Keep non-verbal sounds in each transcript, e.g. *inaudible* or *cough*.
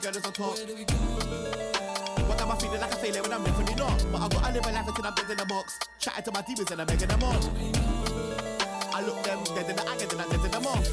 fucking up like the girl is on top. What am I feeling like a failure when I'm definitely not? But I gotta live a life until I'm dead in the box. Chatting to my demons and I'm making them on. I look them dead in the eye and then I dead in them off.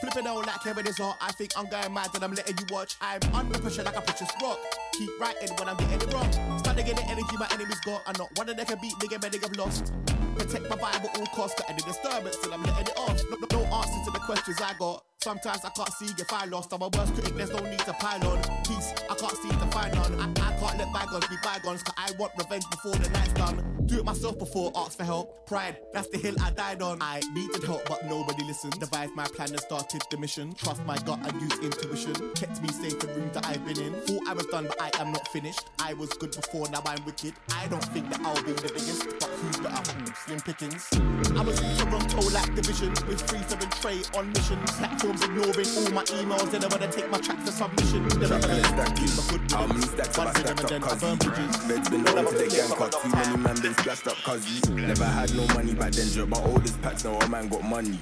Flipping out like Kevin is hot. I think I'm going mad and I'm letting you watch. I'm under pressure like a precious rock. Keep writing when I'm getting it wrong. Start to get the energy my enemies got. I'm not one of them can beat nigga, many have lost. Protect my vibe at all costs. Got any disturbance till I'm letting it off. No, no, no answer to the questions I got. Sometimes I can't see if I lost. I'm a worst critic, there's no need to pile on. Peace, I can't see to find none. I, I can't let bygones be bygones, cause I want revenge before the night's done. Do it myself before ask for help. Pride, that's the hill I died on. I needed help, but nobody listened. Devised my plan and started the mission. Trust my gut and use intuition. Kept me safe in rooms that I've been in. Thought I was done, but I am not finished. I was good before, now I'm wicked. I don't think that I'll be the biggest, but who's better? Slim pickings. I was in Toronto like division with free seven tray on mission. Platforms ignoring all my emails. They never wanna take my track for submission. Never keep my good How many stacks have I stacked up then cause burn bridges. you Beds been down to the gang cause too many man been splashed up cause you Never had no money back then drop my oldest packs now all man got money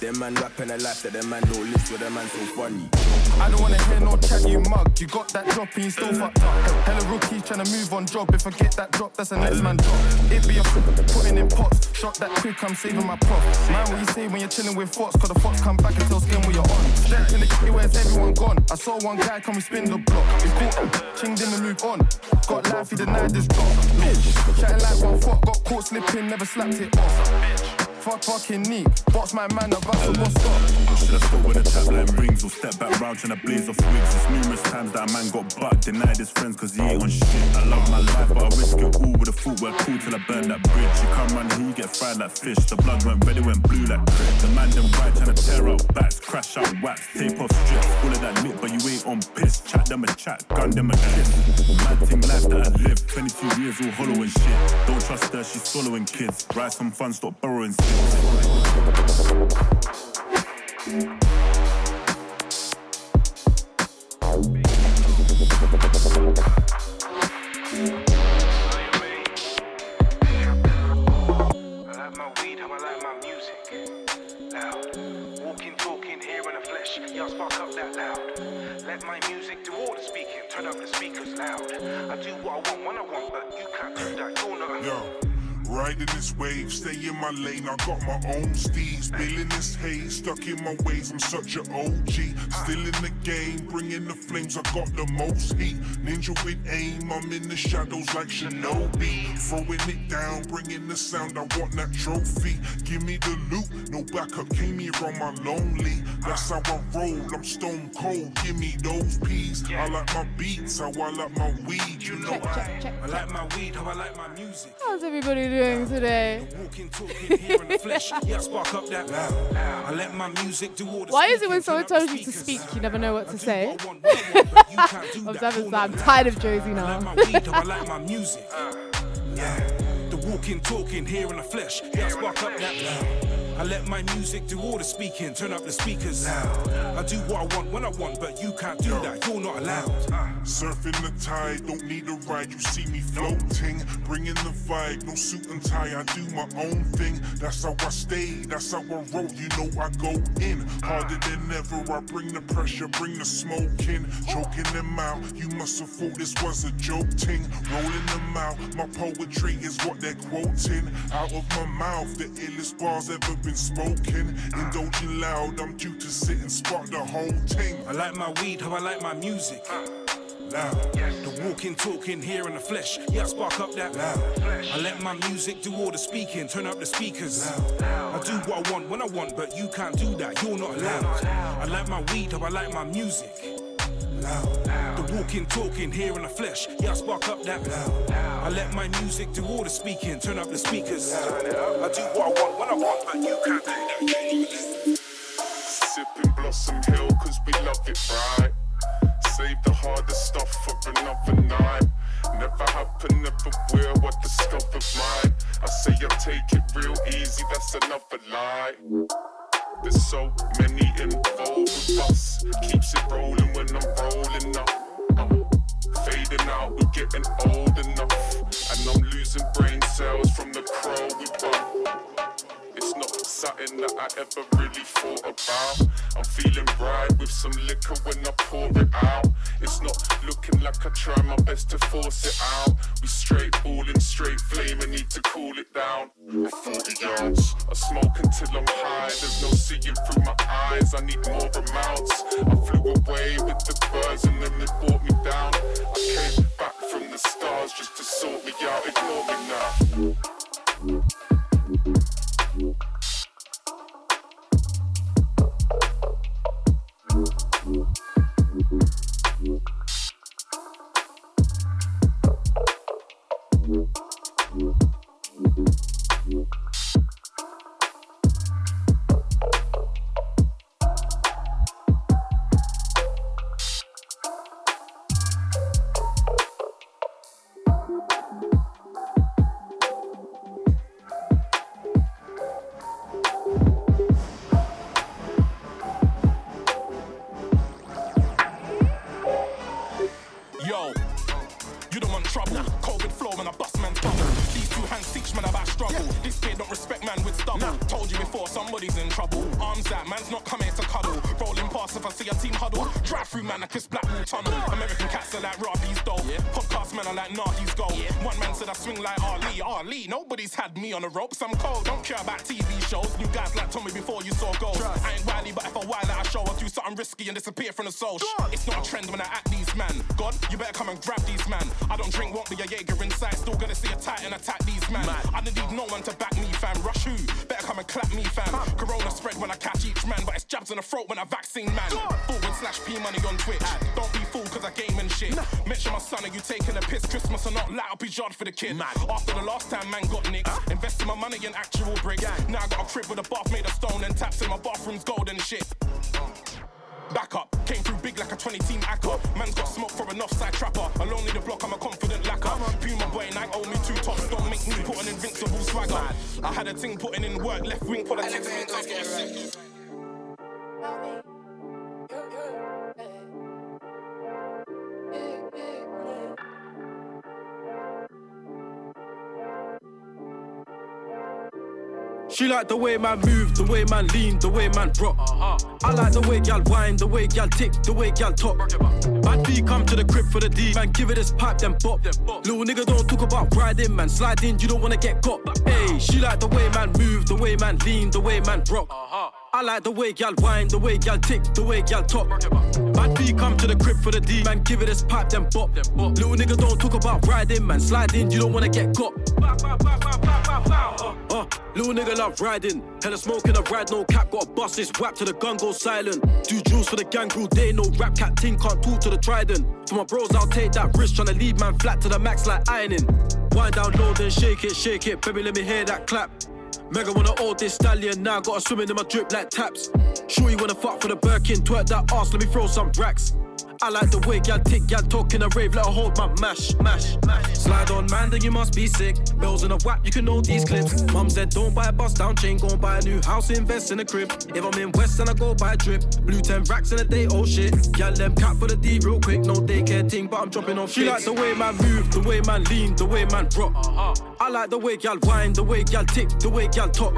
Them man rapping a life that them man don't live so them man so funny I don't wanna hear no chat, you mug. You got that drop and you still fucked up. Hella rookies trying to move on job. If I get that drop, that's a next man drop. It be a putting in pots. Shot that quick, I'm saving my prop. Man, what you say when you're chilling with Fox? Cause the Fox come back and tell skin where you're on. Step in the where's everyone gone? I saw one guy come, we spin the block. Him and move on. Got life, he denied this drop. Bitch, chatting like one fuck, got caught slipping, never slapped it off. Fuck fucking neat, box my man about to bust up. Stop when the trap line rings or step back round trying to blaze off wigs? It's numerous times that a man got butt, denied his friends cause he ain't on shit. I love my life, but I risk it all with a footwear cool till I burn that bridge. You come round here, you get fried like fish. The blood went red, it went blue like crit. The man them right trying to tear out backs, crash out wax, tape off strips. All of that lit, but you ain't on piss. Chat them a chat, gun them a kiss. Mad thing life that I live, 22 years all hollow and shit. Don't trust her, she's swallowing kids. Rise some fun, stop borrowing. Turn up the speakers loud. I do what I want when I want, but you can't do that, you're not. Yo. Riding this wave, stay in my lane. I got my own steeds, billing this haze, stuck in my ways. I'm such an OG, still in the game, bringing the flames. I got the most heat, ninja with aim. I'm in the shadows like Shinobi, throwing it down, bringing the sound. I want that trophy. Give me the loot, no backup. Came here on my lonely. That's how I roll. I'm stone cold. Give me those peas. I like my beats, how I like my weed. You know Check, check, check. I like my weed, how I like my music. How's everybody doing today? Walking, talking, here in the flesh, yeah, spark up that loud. I let my music do all the Why is it when someone tells you to speak, you never know what to say? I want, when I want, but you can't do *laughs* that. Observers, I'm tired of Josie now. my *laughs* weed, how I like my music. Yeah, the walking, talking, here in the flesh. Yeah, spark up that loud. I let my music do all the speaking, turn up the speakers loud. I do what I want when I want, but you can't do that. You're not uh, allowed. Surfing the tide, don't need a ride, you see me floating. Bringing the vibe, no suit and tie, I do my own thing. That's how I stay, that's how I roll, you know I go in. Harder than ever, I bring the pressure, bring the smoke in. Choking them out, you must have thought this was a joke ting. Rolling them out, my poetry is what they're quoting. Out of my mouth, the illest bars ever been smoking. Indulging loud, I'm due to sit and spot the whole thing. I like my weed, how I like my music. Uh, loud. The walking, talking, here in the flesh. Yeah, I spark up that loud. I let my music do all the speaking, turn up the speakers. I do what I want when I want, but you can't do that. You're not allowed. I like my weed, how I like my music. Loud. The walking, talking, here in the flesh. Yeah, I spark up that loud. I let my music do all the speaking, turn up the speakers. I do what I want when I want, but you can't do that. Sipping Blossom Hill, cause we love it right. Save the hardest stuff for another night. Never happen, never will, what the stuff of mine. I say I take it real easy, that's another lie. There's so many involved with us. Keeps it rolling when I'm rolling up. Uh, fading out, we're getting old enough. And I'm losing brain cells from the crow we bump. It's not something that I ever really thought about. I'm feeling right with some liquor when I pour it out. It's not looking like I try my best to force it out. We straight balling, straight flame, and need to cool it down. 40 yards, I smoke until I'm high. There's no seeing through my eyes. I need more amounts. I flew away with the birds and then they brought me down. I came back from the stars just to sort me out. Ignore me now. Yo, Drive through man, I kiss Tunnel. American cats are like Robbie's dough. Podcast men are like Nahdy's go. One man said I swing like Ali. Ali, nobody's had me on the ropes. I'm cold, don't care about TV shows. You guys like Tommy before you saw goals. I ain't wily, but if I wile out, I show. I'll do something risky and disappear from the soul. It's not a trend when I act these man. God, you better come and grab these man. I don't drink, won't be a Jaeger inside. Still gonna see a tight and attack these man. I don't need no one to back me, fam. Rush who? Better come and clap me, fam. Corona spread when I catch each man, but it's jabs in the throat when I vaccine man. Forward slash P money on Twitch. Don't be fooled cause I game and shit. Mention my son, are you taking a piss? Christmas or not, light up his yard for the kid. After the last time man got nicked, investing my money in actual bricks. Now I got a crib with a bath made of stone and taps in my bathroom's golden shit. Back up, came through big like a 20 team acca. Man's got smoke for an offside trapper. Alone in the block, I'm a confident owe me two tops. Don't make me put an invincible swagger. I had a ting putting in work, left wing politics. She like the way man move, the way man lean, the way man rock. Uh-huh. I like the way gal whine, the way gal tick, the way gal talk. Bad B come to the crib for the D, man give it this pipe, then bop. Little nigga don't talk about riding, man sliding, you don't wanna get got. Hey, she like the way man move, the way man lean, the way man rock. Uh-huh. I like the way gal whine, the way gal tick, the way gal talk. Bad B come to the crib for the D, man give it this pipe, then bop. Little nigga don't talk about riding, man sliding, you don't wanna get got. Uh, little nigga love riding. Hella smoking a ride, no cap, got a bus, it's whack to the gun, go silent. Do jewels for the gang crew, they no rap cat ting, can't talk to the trident. For my bros, I'll take that risk, tryna leave man flat to the max like ironing. Wind down low, then shake it, shake it, baby, let me hear that clap. Mega wanna hold this stallion now, gotta swim in my drip like taps. Sure you wanna fuck for the Birkin, twerk that ass, let me throw some racks. I like the way gal tick, gal talking a rave, let her hold my mash, mash, mash. Slide on man, then you must be sick. Bells in a whap, you can know these clips. Mum said don't buy a bust down chain, go and buy a new house, invest in a crib. If I'm in West then I go buy a drip, blue 10 racks in a day, oh shit. Y'all them cap for the D real quick, no daycare ting, but I'm dropping off. shit. She like the way man move, the way man lean, the way man rock. Uh-huh. I like the way y'all whine, the way y'all tick, the way y'all talk.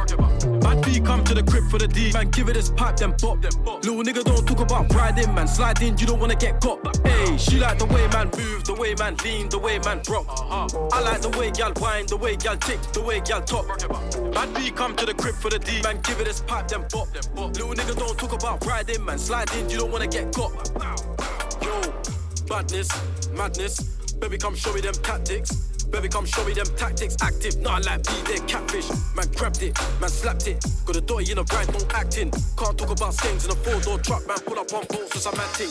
Bad B come to the crib for the D, man give it this pipe, then bop. Little nigga don't talk about riding, man sliding, you don't wanna get get got. Hey, she like the way man move, the way man lean, the way man rock. Uh-huh. I like the way gal whine, the way gal tick, the way gal talk. Bad B come to the crib for the D, man give it this pipe, then bop. Little nigga don't talk about riding, man sliding, you don't wanna get got. Yo, badness, madness, baby come show me them tactics. Baby, come show me them tactics. Active, not like be there, catfish. Man grabbed it, man slapped it. Got a daughter in a ride, no acting. Can't talk about stains in a four door truck, man. Pull up one boat for some man thing.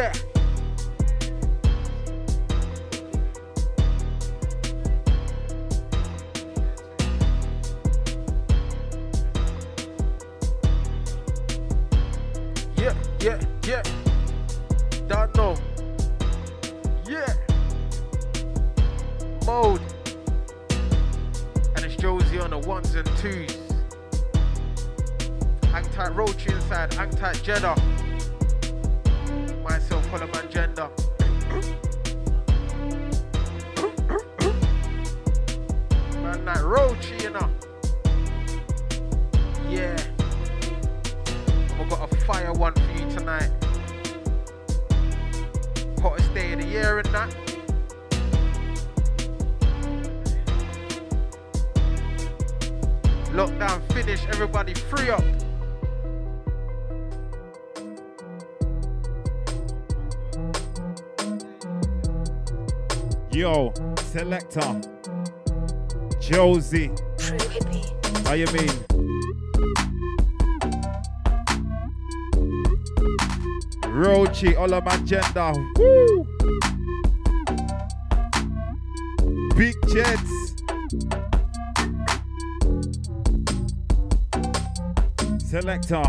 Yeah. Selector. Josie. How you mean? Rochi, all of my agenda. Woo! Big Jets. Selector.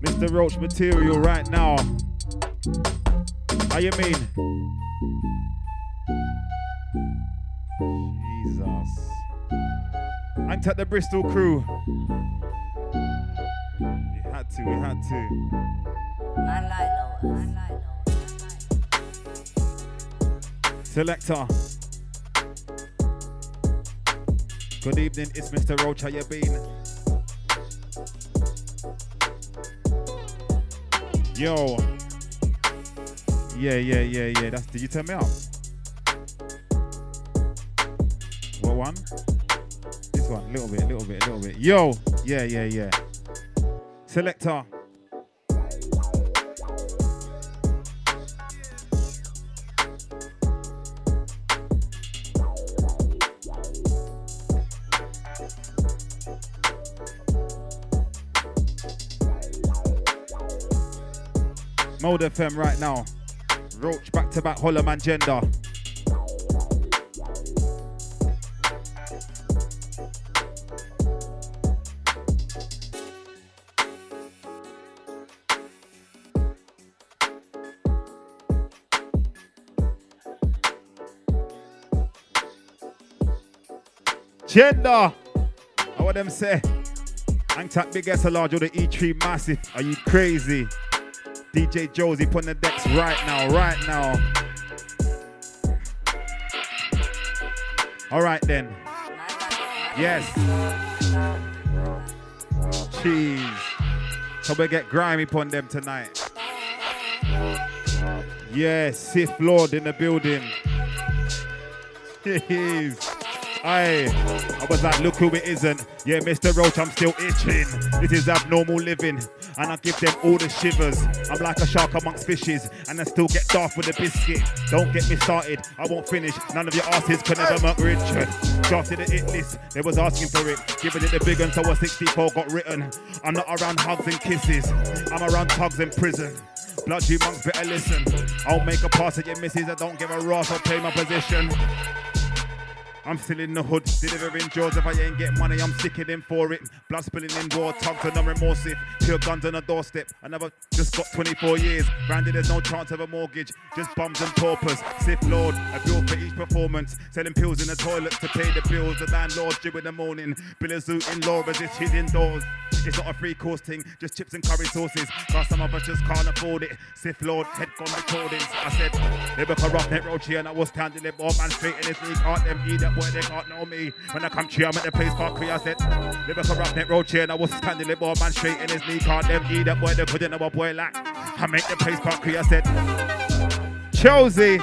Mr. Roach material right now. How you mean? Jesus. And at the Bristol crew. We had to, we had to. Man like man like. Selector. Good evening, it's Mr. Roach. How you been? Yo. Yeah, yeah, yeah, yeah. That's did you turn me up? What one? This one, a little bit, a little bit, a little bit. Yo, yeah, yeah, yeah. Selector. Mode FM right now. Roach back to back Hollow Man Gender. Gender. How what them say? Hang tap big S large or the E3 massive. Are you crazy? DJ Josie putting the decks right now, right now. All right then. Yes. Cheese. So we get grimy upon them tonight. Yes, Sith Lord in the building. Jeez. Aye, I was like, look who it isn't. Yeah, Mr. Roach, I'm still itching. This is abnormal living, and I give them all the shivers. I'm like a shark amongst fishes, and I still get daft with a biscuit. Don't get me started, I won't finish. None of your asses can ever make Richard. Drafted the it list, they was asking for it. Giving it the big one, so a 64 got written. I'm not around hugs and kisses, I'm around tugs in prison. Blood, you monks better listen. I'll make a pass at your misses, I don't give a ross, I'll play my position. I'm still in the hood, delivering jaws. If I ain't get money, I'm sticking in for it. Blood spilling in raw, tugs and I'm remorsive. Pure guns on a doorstep. I never just got 24 years. Randy, there's no chance of a mortgage. Just bums and paupers. Sith Lord, a bill for each performance. Selling pills in the toilet to pay the bills. The landlord due in the morning. Bill is in law as it's hidden doors. It's not a free course thing, just chips and curry sauces. Cause some of us just can't afford it. Sith Lord, head gone recordings. I said, Lyrical corrupt, net here and I was standing there, man straight in his knee. Can't them eat that boy, they can't know me. When I come to you, I'm at the place I said, Lyrical roughneck roach here and I was standing there, man straight in his knee. Can't them eat that boy, they couldn't know a boy like. I make the place I said, Chelsea,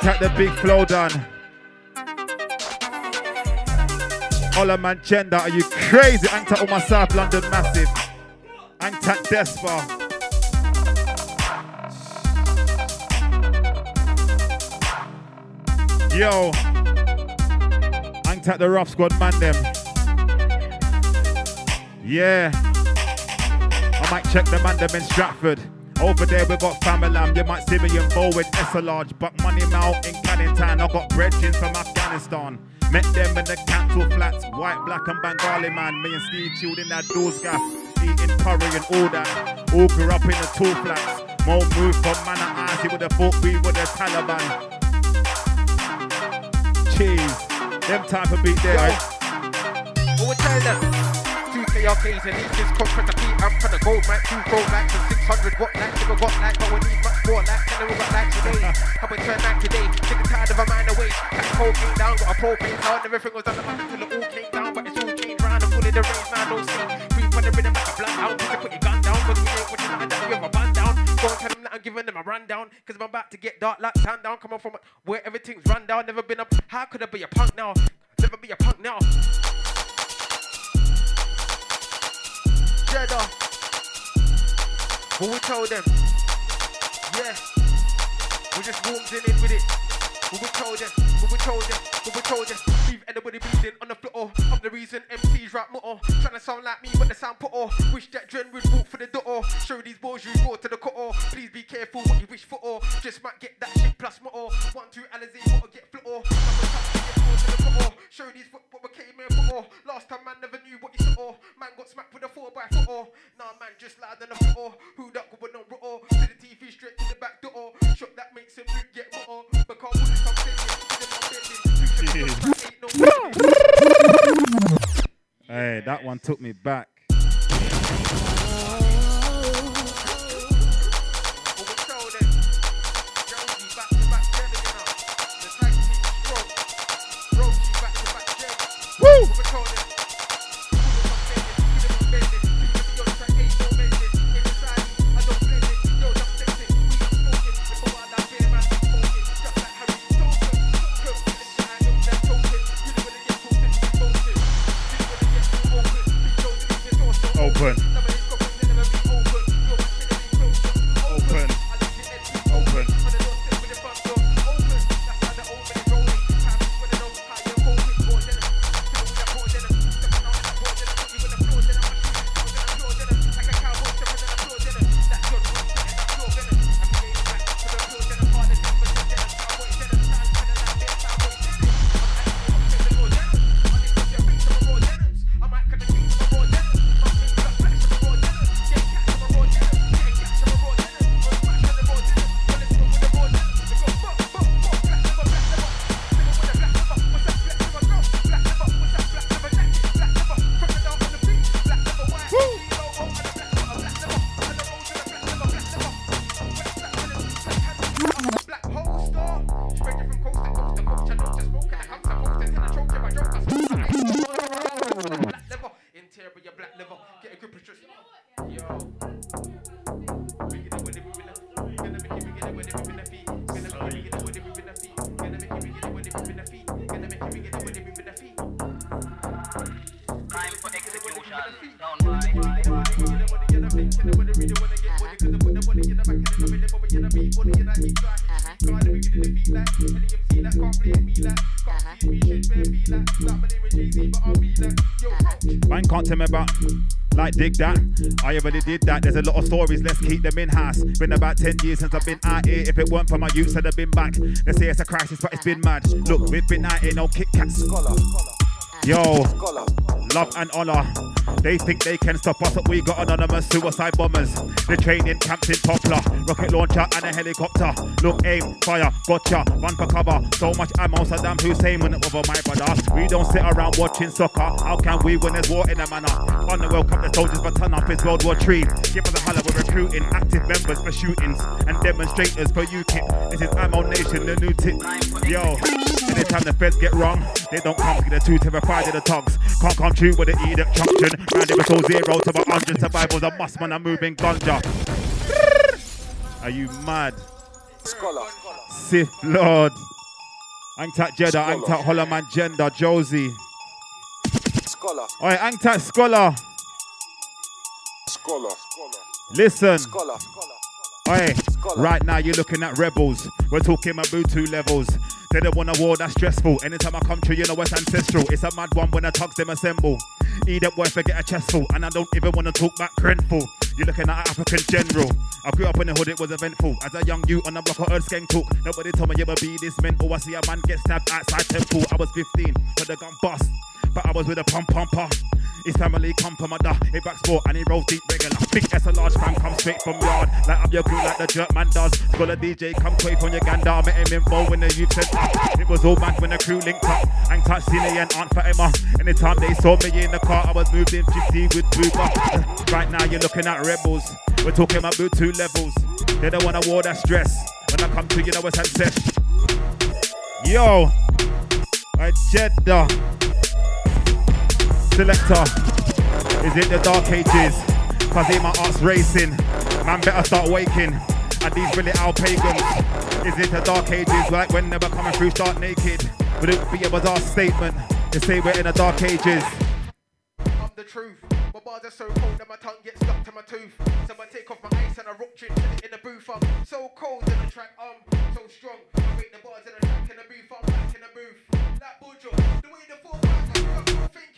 take the big flow done. All of man gender, are you crazy? Anta all my South London massive. Anta Despa. Yo. Anta the rough squad man them. Yeah. I might check the man them in Stratford. Over there we got Famalam, you might see me in bow with S large, but money mount in Canning Town. I got bridging from Afghanistan. Met them in the capital flats, white, black, and Bengali man. Me and Steve chilled in that doors gaff, eating curry and all that. All grew up in the tall flats. More move from Manor Ice, he would have thought we were the Taliban. Cheese, them type of beat there. Right? What tell them? Two KRKs and each is conference. I keep amp for the gold mic, two gold likes and 600 watt lights. Never got like, but we need much more like. And we got like today. *laughs* How we turn back today? Sick and tired of a mind away. Cat cocaine down, got a propane down. Everything was on the back till it all came down. But it's all changed round and full of the rains. Now don't see. Creep on the rhythm like a blunt out. Just to put your giving them a rundown. Cause I'm about to get dark like stand down. Coming from where everything's run down. Never been up. How could I be a punk now? Never be a punk now. Jeddah. What we told them? Yeah. We just walked in it with it. What we them? What we them? What we told them? Leave anybody bleeding on the floor. I'm the reason MCs rap more. Trying to sound like me, but the sound put off. Wish that Dren would walk for the door. Show these boys you go to the cut off. Please be careful what you wish for. Or just might get that shit plus more. One, two, Alizé, gotta get flit off. Show these foot what we came here for. Last time man never knew what he saw. Man got smacked with a 4 by 4 Nah, man just lied on the floor. Who that with no roar? To the TV straight to the back door. Shot that makes him get more. Because all this I'm Hey, that one took me back. I already did that. There's a lot of stories. Let's keep them in house. Been about 10 years since I've been out here. If it weren't for my youths, I'd have been back. They say it's a crisis, but it's been mad. Look, we've been out here, no Kit Kats. Yo, love and honor. They think they can stop us, but we got anonymous suicide bombers. The training camps in Poplar, rocket launcher and a helicopter. Look, aim, fire, gotcha, run for cover. So much ammo, Saddam Hussein went over my brother. We don't sit around watching soccer. How can we when there's war in a manner? On the World Cup, the soldiers but turn up. It's World War Three. Give us a holler, we're recruiting active members for shootings and demonstrators for UKIP. This is Ammo Nation, the new tip. Yo, anytime the feds get wrong, they don't come. They're too terrified of the tongues. Can't come true with the edict junction. Round all zero to about 100 survivors. A must man, I'm moving ganja. Are you mad? Scholar. Sith Lord. Angtat Jeddah, Angtat Holloman Gender, Josie. Scholar. Oi, Angtat Scholar. Scholar. Listen. Scholar. Oi, right now you're looking at rebels. We're talking Mobutu levels. They don't want a war that's stressful. Anytime I come through, you know it's ancestral. It's a mad one when the tugs them assemble. Eat up boy, forget a chestful. And I don't even want to talk back Grenfell. You're looking at an African general. I grew up in the hood, it was eventful. As a young youth on the block, I heard skank talk. Nobody told me you ever be this mental. I see a man get stabbed outside temple. I was 15, but the gun bust. But I was with a pump pumper. His family come from a da, he back sport and he rolls deep regular. Big S a large fan come straight from yard. Like up your crew like the jerk man does. Scholar DJ come quay from your gander. Met him in bowl when the youth up. It was all mad when the crew linked up. And touch Cine and Aunt Fatima. Anytime they saw me in the car, I was moved in 50 with Booba. *sighs* Right now you're looking at rebels. We're talking about two levels. They don't want to war that stress. When I come to you know it's success. Yo, a Jeddah selector. Is it the dark ages? Cause in my art's racing. Man better start waking. And these really our pagans. Is it the dark ages? Like when never coming through start naked. Would it be a bizarre statement to say we're in the dark ages? I'm the truth. My bars are so cold that my tongue gets stuck to my tooth. So I take off my ice and I rock it in the booth. I'm so cold in the track, I'm so strong. I break the bars in the track in the booth, I'm back in the booth. Like Bujo, the way the four guys I don't think it's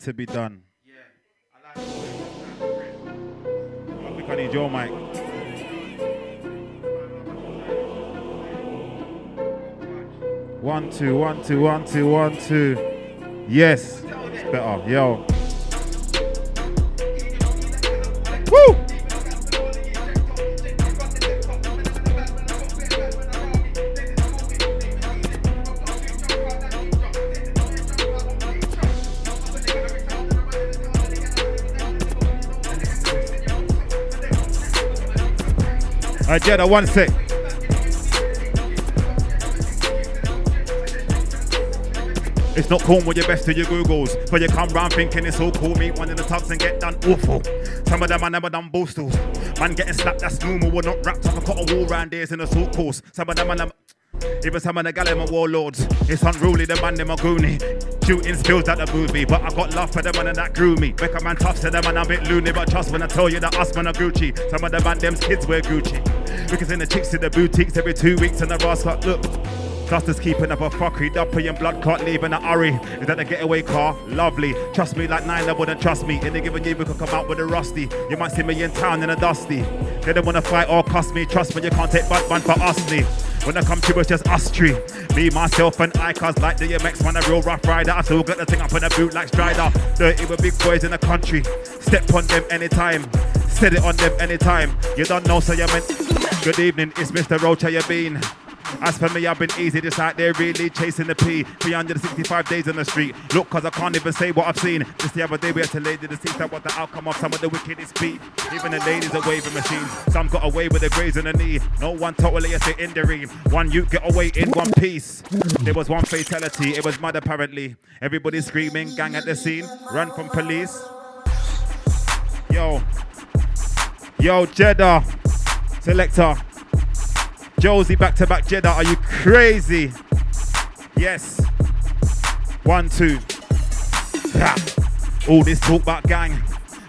That to be done. I think I need your mic. One, two, one, two, one, two, one, two. Yes. It's better. Yo. Alright, Jeddah, one sec. It's not cool when you're best to your Googles. But you come round thinking it's all cool. Meet one in the tubs and get done awful. Some of them I never done boosters. Man getting slapped, that's normal. We're not wrapped up. I got a wall round in a sort course. Some of them I never. Even some of the gal them are warlords. It's unruly, the man them are goony. Shooting skills at the movie, but I got love for the man and that grew me. Make a man tough to them and I'm a bit loony, but trust when I tell you that us man are Gucci. Some of the man them's kids wear Gucci. Because in the chicks in the boutiques every two weeks and the rascal look. Clusters keeping up a fuckery, dumpy and blood clot leaving a hurry. Is that the getaway car? Lovely. Trust me like nine, wouldn't trust me. In a given year, we could come out with a rusty. You might see me in town in a dusty. They don't wanna fight or cuss me. Trust me, you can't take bad man for us, me. When I come to it's just us three. Me, myself, and I, cause like the MX man, a real rough rider. I still got the thing up in the boot like Strider. Dirty with big boys in the country. Step on them anytime. Set it on them anytime. You don't know, so you meant. Good evening, it's Mr. Roach, how you been? As for me, I've been easy, just out there really chasing the P. 365 days on the street. Look, cause I can't even say what I've seen. Just the other day, we had to lay the seats that was the outcome of some of the wickedest beat. Even the ladies are waving machines. Some got away with a graze on the knee. No one totally has the injury. One you get away in one piece. There was one fatality, it was mud apparently. Everybody screaming, gang at the scene, run from police. Yo. Yo, Jeddah. Selector. Josie back to back Jeddah. Are you crazy? Yes. One, two. All this talk about gang.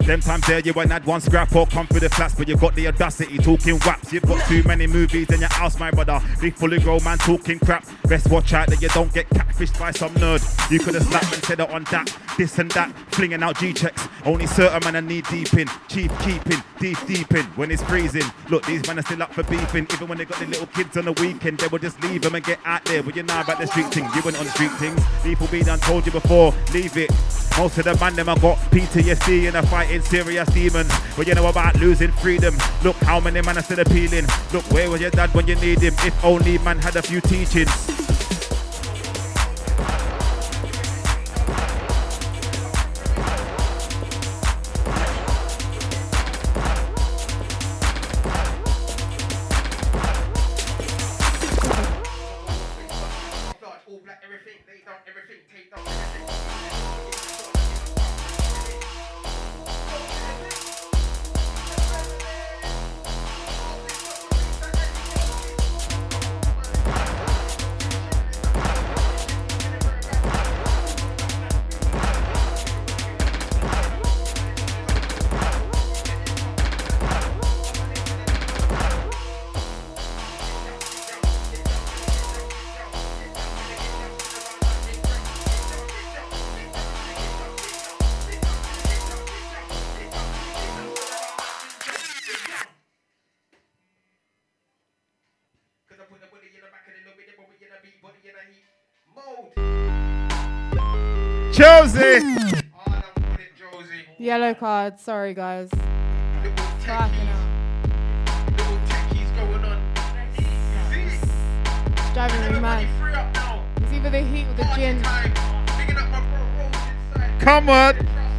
Them times there you ain't had one scrap or come through the flats, but you got the audacity talking waps. You've got too many movies in your house, my brother. Big fully grown man talking crap. Best watch out that you don't get catfished by some nerd. You could have slapped and said it on that, this and that, flinging out G checks. Only certain man I need deep in, cheap keeping, deep deep in when it's freezing. Look, these men are still up for beefing. Even when they got the little kids on the weekend, they will just leave them and get out there. But you know about the street thing, you went on street things. People be done told you before, leave it. Most of the man them have got PTSD and are fighting serious demons. But you know about losing freedom. Look how many man are still appealing. Look where was your dad when you need him? If only man had a few teachings. Yellow card. Sorry, guys. Driving me mad. It's either the heat or the gin. Come on!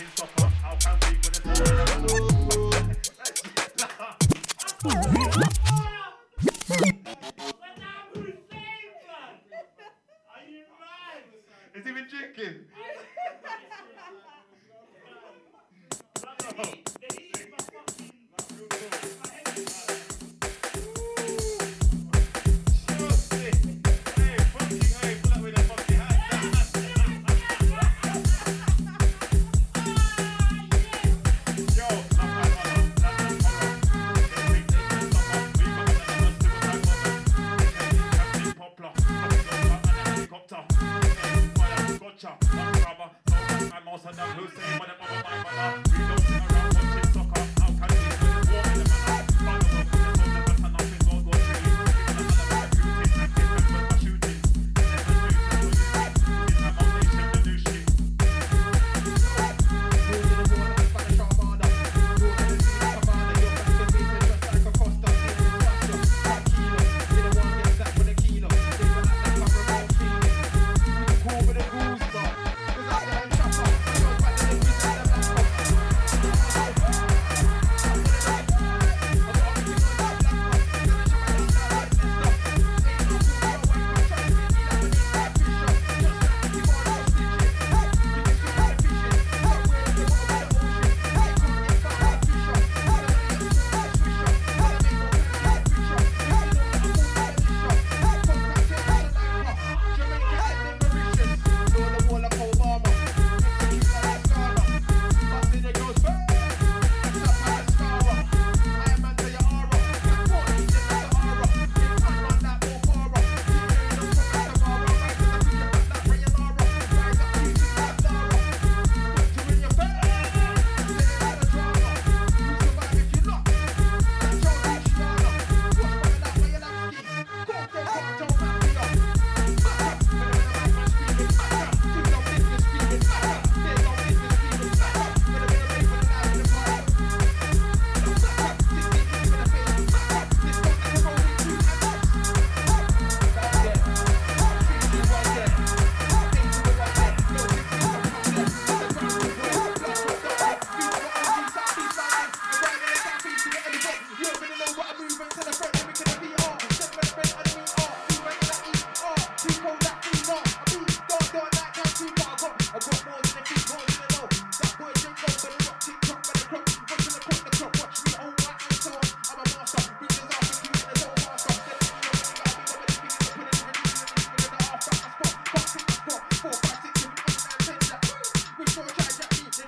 I'll come be with it.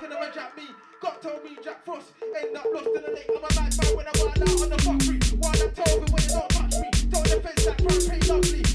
can never jack me. God told me Jack Frost end up lost in the lake I'm a bad man when I wild out on the fuckery, while I'm told when you don't touch me, don't defend that crap, ain't lovely.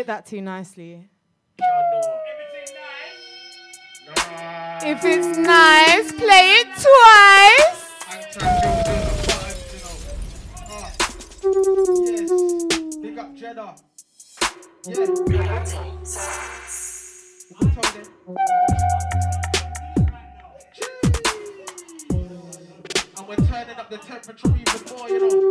hit that too nicely. If it's nice, play it twice. Big up Jeddah. We're turning up the temperature even more, you know.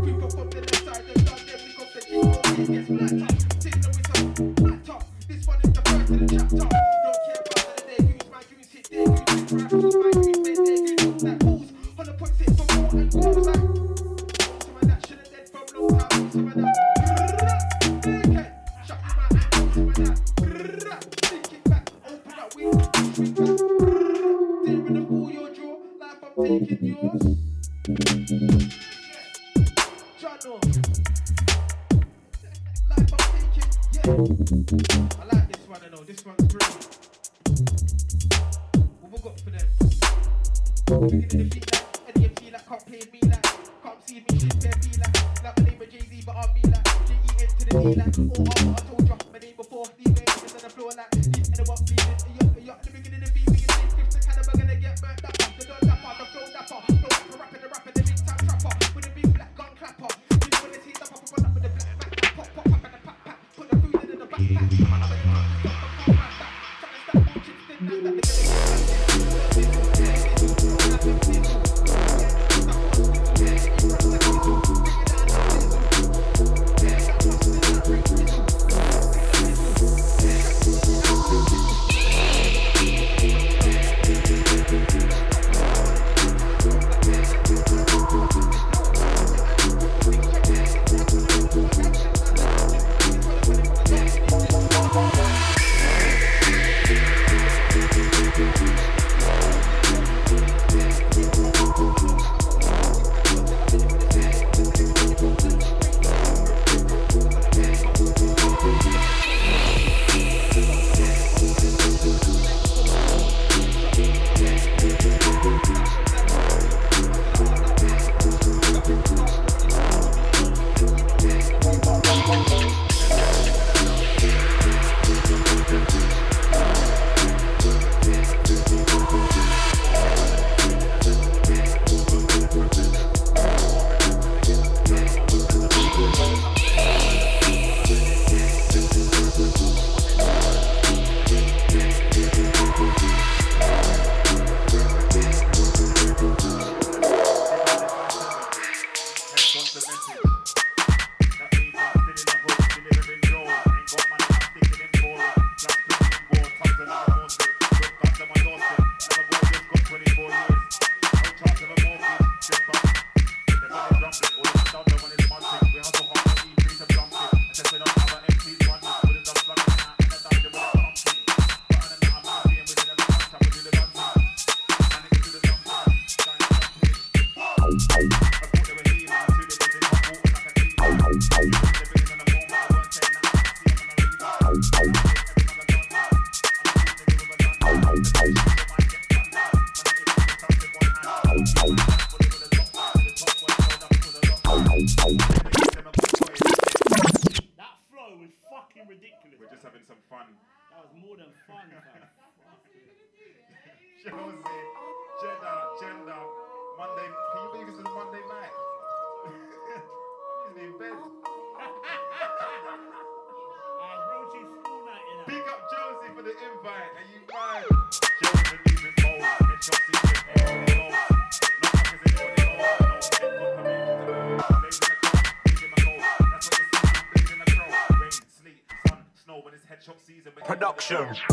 Sessions.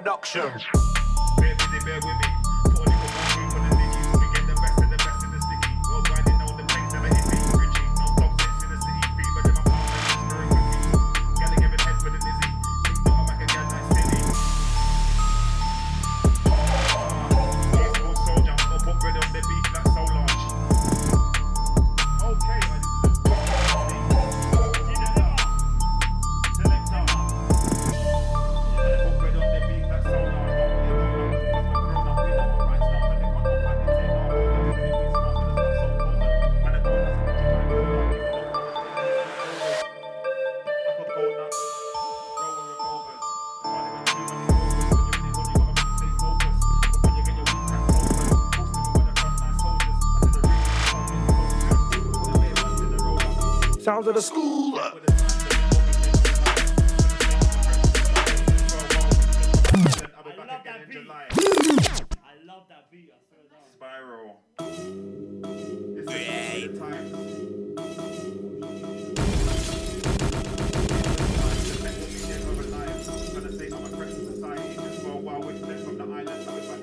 Production. Sounds of the school. I love that beat. I love that beat. I swear down. Spiral. This is the time.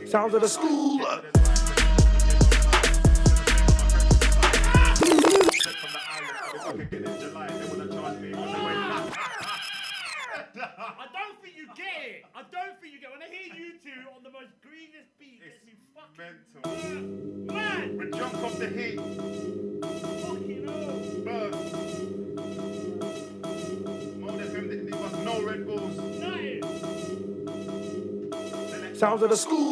Sounds of the school. I don't think you get it. When I hear you two on the most greenest beat, it gets me fucking mental. Man! We jump off the heat. Fucking hell. Burn. Mode FM didn't leave us no Red Bulls. Sounds of the school.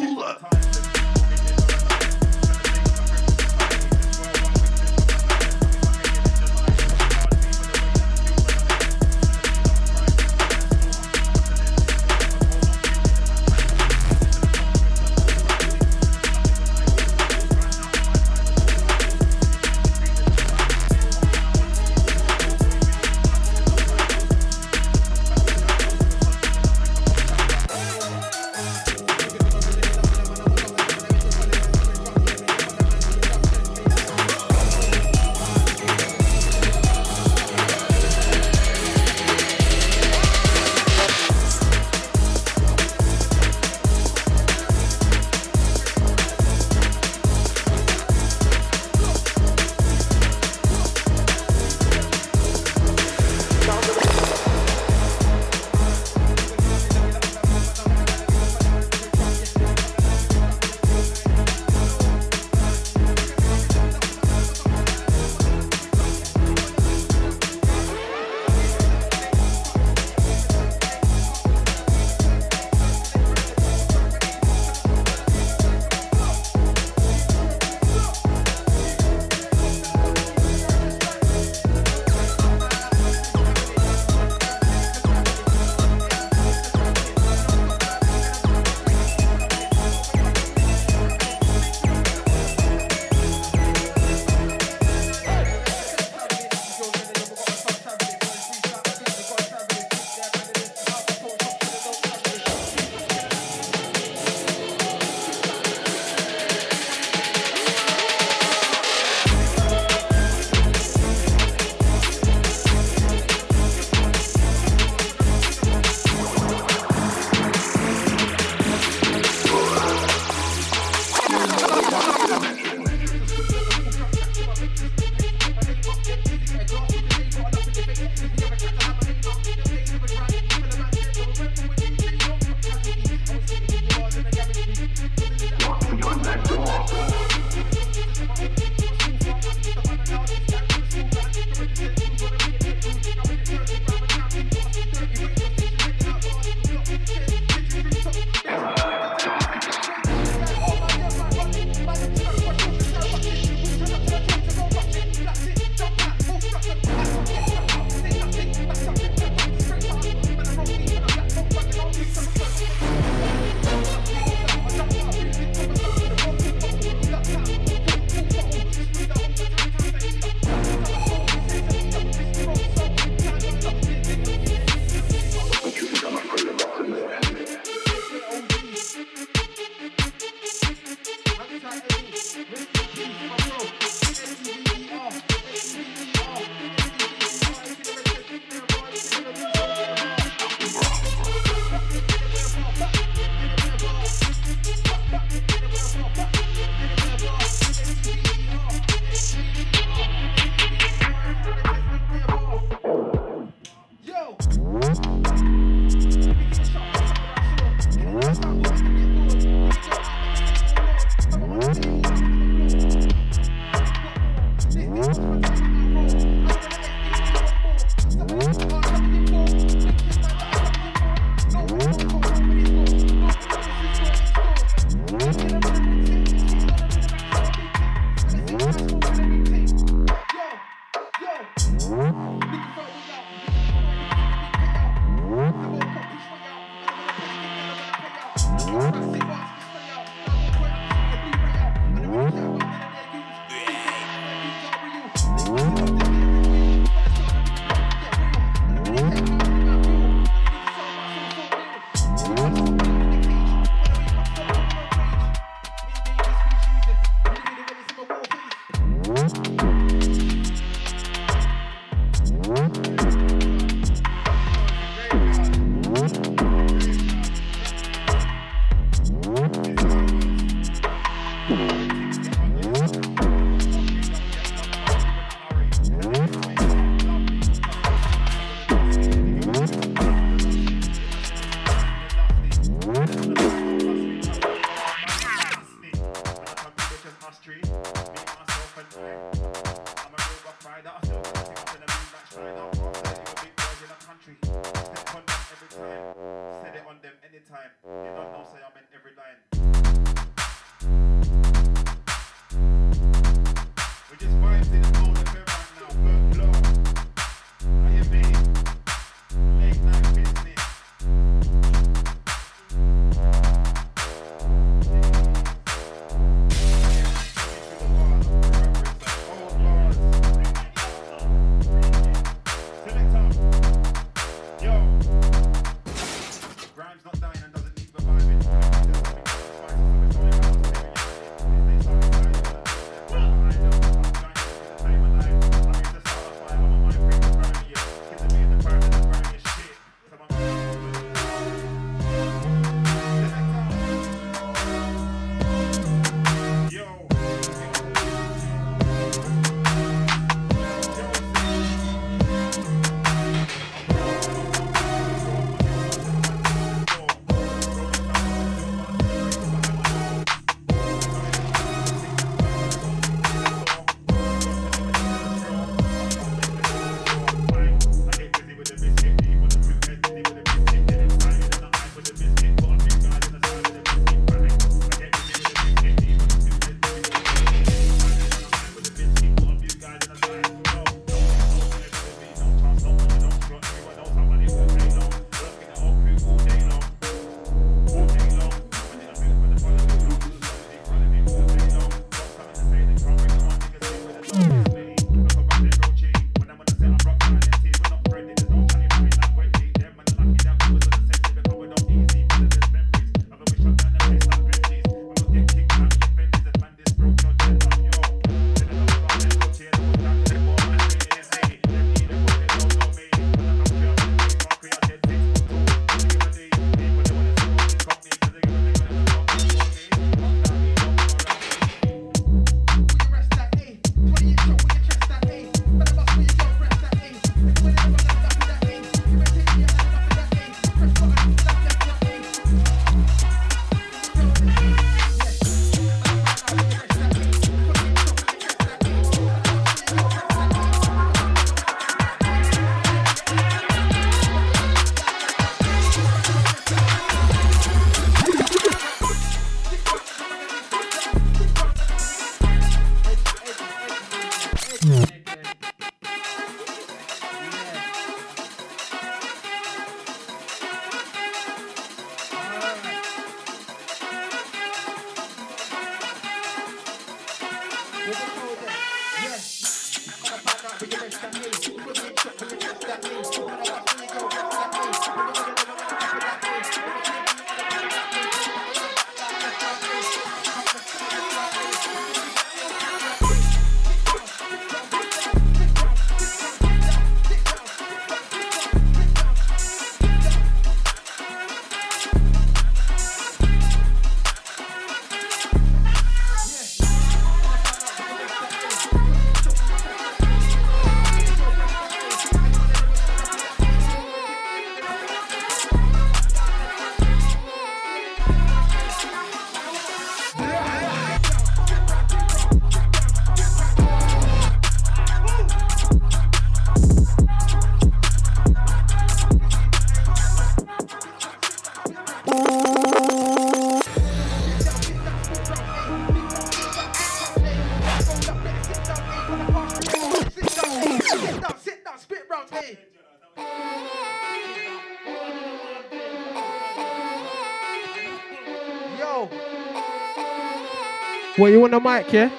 What you on the mic, yeah?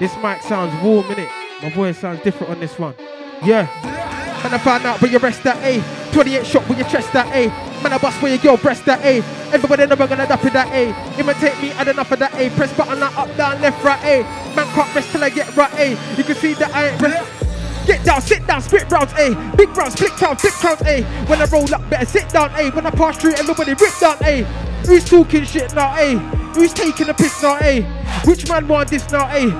This mic sounds warm, innit? My voice sounds different on this one. Yeah. And I found out where you rest that A. 28 shot where your chest that A. Man, I bust where your girl breast that A. Everybody never gonna dap in that A. Imitate me, add enough of that A. Press button like up, down, left, right A. Man can't rest till I get right A. You can see that I ain't rest. Get down, sit down, split rounds A. Big rounds, split town, flip crowns A. When I roll up, better sit down A. When I pass through, everybody rip down A. Who's talking shit now A? Who's taking a piss now A? Which man want this now A?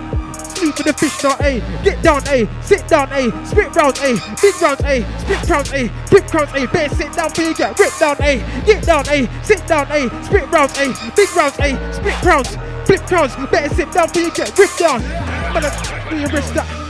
Sleep with the fish now, A. Get down, A. Sit down, A. Spit rounds, A. Big rounds, A. Split crowns, A. Flip crowns, A. Better sit down before you get ripped down, A. Get down, A. Sit down, A. Spit rounds, A. Big rounds, A. Split crowns. Flip crowns. Better sit down before you get ripped down. Man, I your wrist up.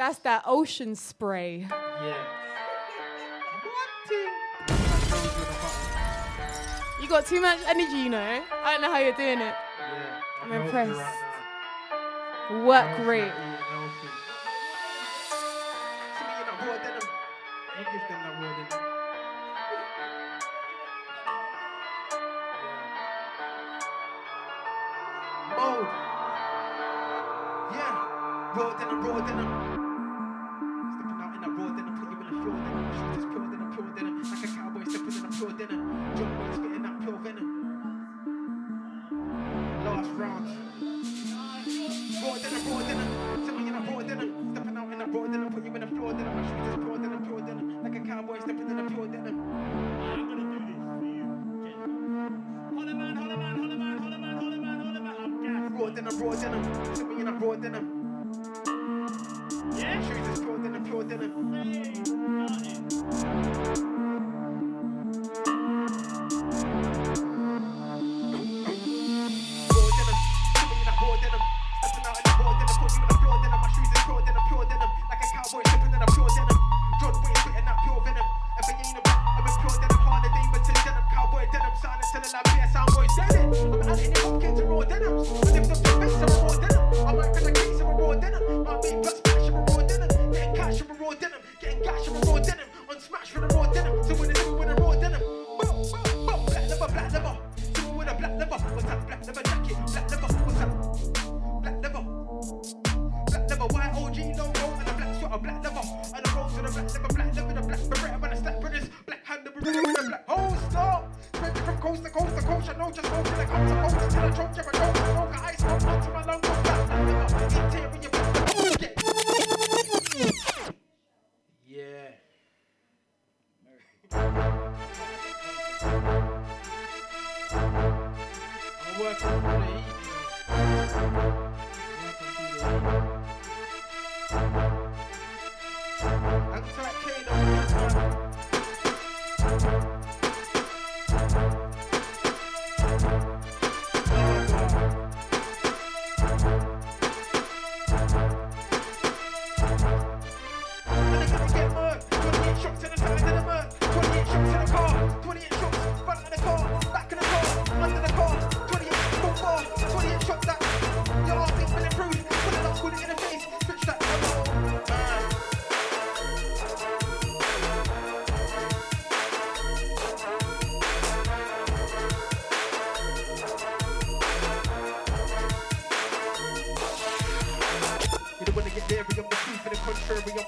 That's that ocean spray. Yeah. You got too much energy, you know. I don't know how you're doing it. Yeah, I'm, I'm impressed. Right Work rate.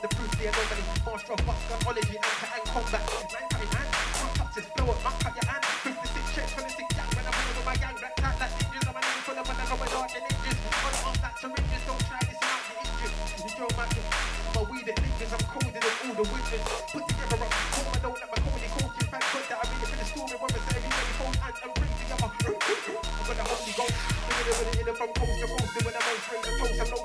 the fruits Lee anomaly, master of bucks, and and combat. Nine your hand. 56 26 jack, when I'm my gang, black ninjas, I'm a full of I don't try this the injured. You my ninjas, I'm colder than all the witches. Put together a my that I'm in it the story, where it's every day, phone and bring. I'm gonna hold you it with in the coast to coast, doing a most, bring of toast. I